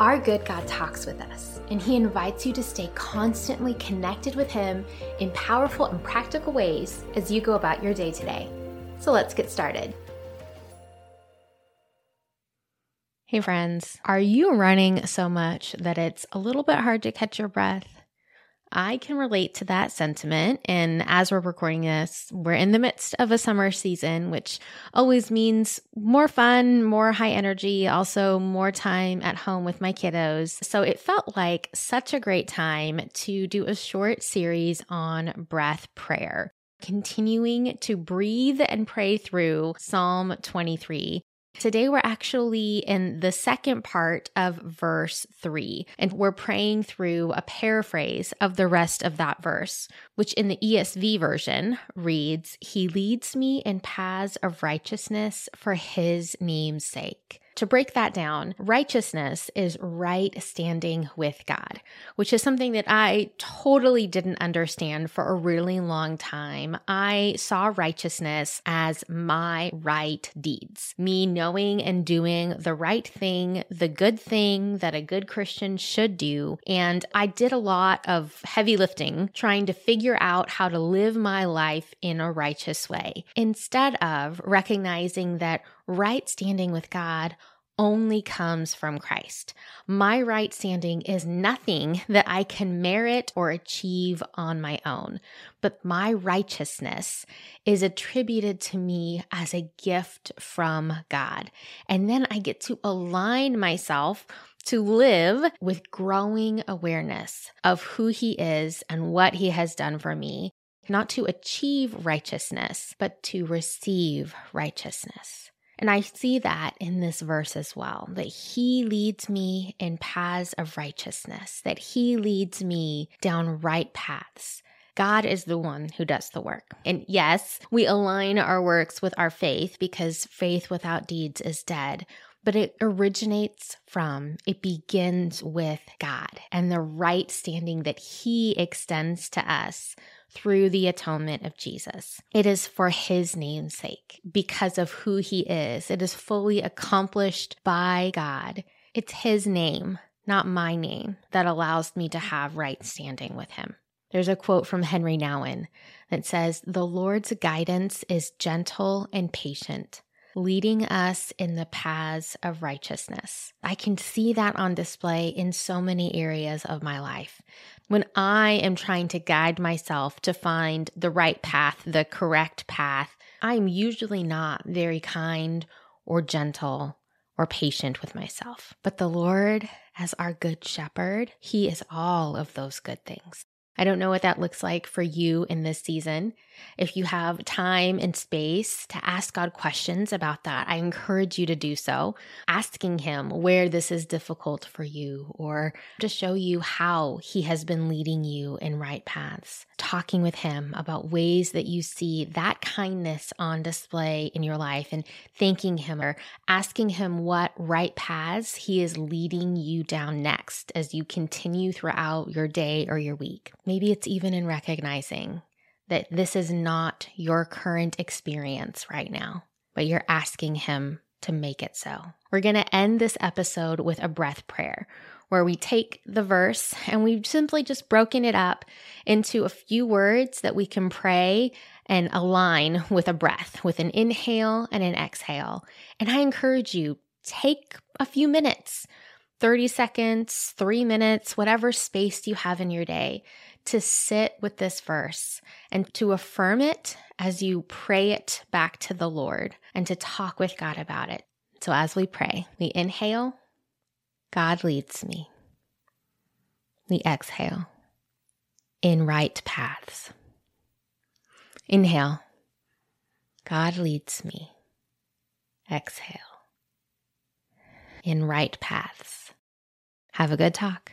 Our good God talks with us, and He invites you to stay constantly connected with Him in powerful and practical ways as you go about your day today. So let's get started. Hey, friends, are you running so much that it's a little bit hard to catch your breath? I can relate to that sentiment. And as we're recording this, we're in the midst of a summer season, which always means more fun, more high energy, also more time at home with my kiddos. So it felt like such a great time to do a short series on breath prayer continuing to breathe and pray through Psalm 23. Today, we're actually in the second part of verse three, and we're praying through a paraphrase of the rest of that verse, which in the ESV version reads, He leads me in paths of righteousness for His name's sake. To break that down, righteousness is right standing with God, which is something that I totally didn't understand for a really long time. I saw righteousness as my right deeds, me knowing and doing the right thing, the good thing that a good Christian should do. And I did a lot of heavy lifting trying to figure out how to live my life in a righteous way instead of recognizing that right standing with God only comes from Christ. My right standing is nothing that I can merit or achieve on my own, but my righteousness is attributed to me as a gift from God. And then I get to align myself to live with growing awareness of who He is and what He has done for me, not to achieve righteousness, but to receive righteousness. And I see that in this verse as well that he leads me in paths of righteousness, that he leads me down right paths. God is the one who does the work. And yes, we align our works with our faith because faith without deeds is dead. But it originates from, it begins with God and the right standing that He extends to us through the atonement of Jesus. It is for his name's sake, because of who he is. It is fully accomplished by God. It's his name, not my name, that allows me to have right standing with him. There's a quote from Henri Nouwen that says, The Lord's guidance is gentle and patient leading us in the paths of righteousness. I can see that on display in so many areas of my life. When I am trying to guide myself to find the right path, the correct path, I'm usually not very kind or gentle or patient with myself. But the Lord, as our good shepherd, He is all of those good things. I don't know what that looks like for you in this season. If you have time and space to ask God questions about that, I encourage you to do so, asking Him where this is difficult for you or to show you how He has been leading you in right paths. Talking with Him about ways that you see that kindness on display in your life and thanking Him or asking Him what right paths He is leading you down next as you continue throughout your day or your week. Maybe it's even in recognizing that this is not your current experience right now, but you're asking Him to make it so. We're going to end this episode with a breath prayer where we take the verse and we've simply just broken it up into a few words that we can pray and align with a breath, with an inhale and an exhale. And I encourage you, take a few minutes 30 seconds, three minutes, whatever space you have in your day to sit with this verse and to affirm it as you pray it back to the Lord and to talk with God about it. So as we pray, we inhale, God leads me. We exhale, in right paths. Inhale, God leads me. Exhale, in right paths. Have a good talk.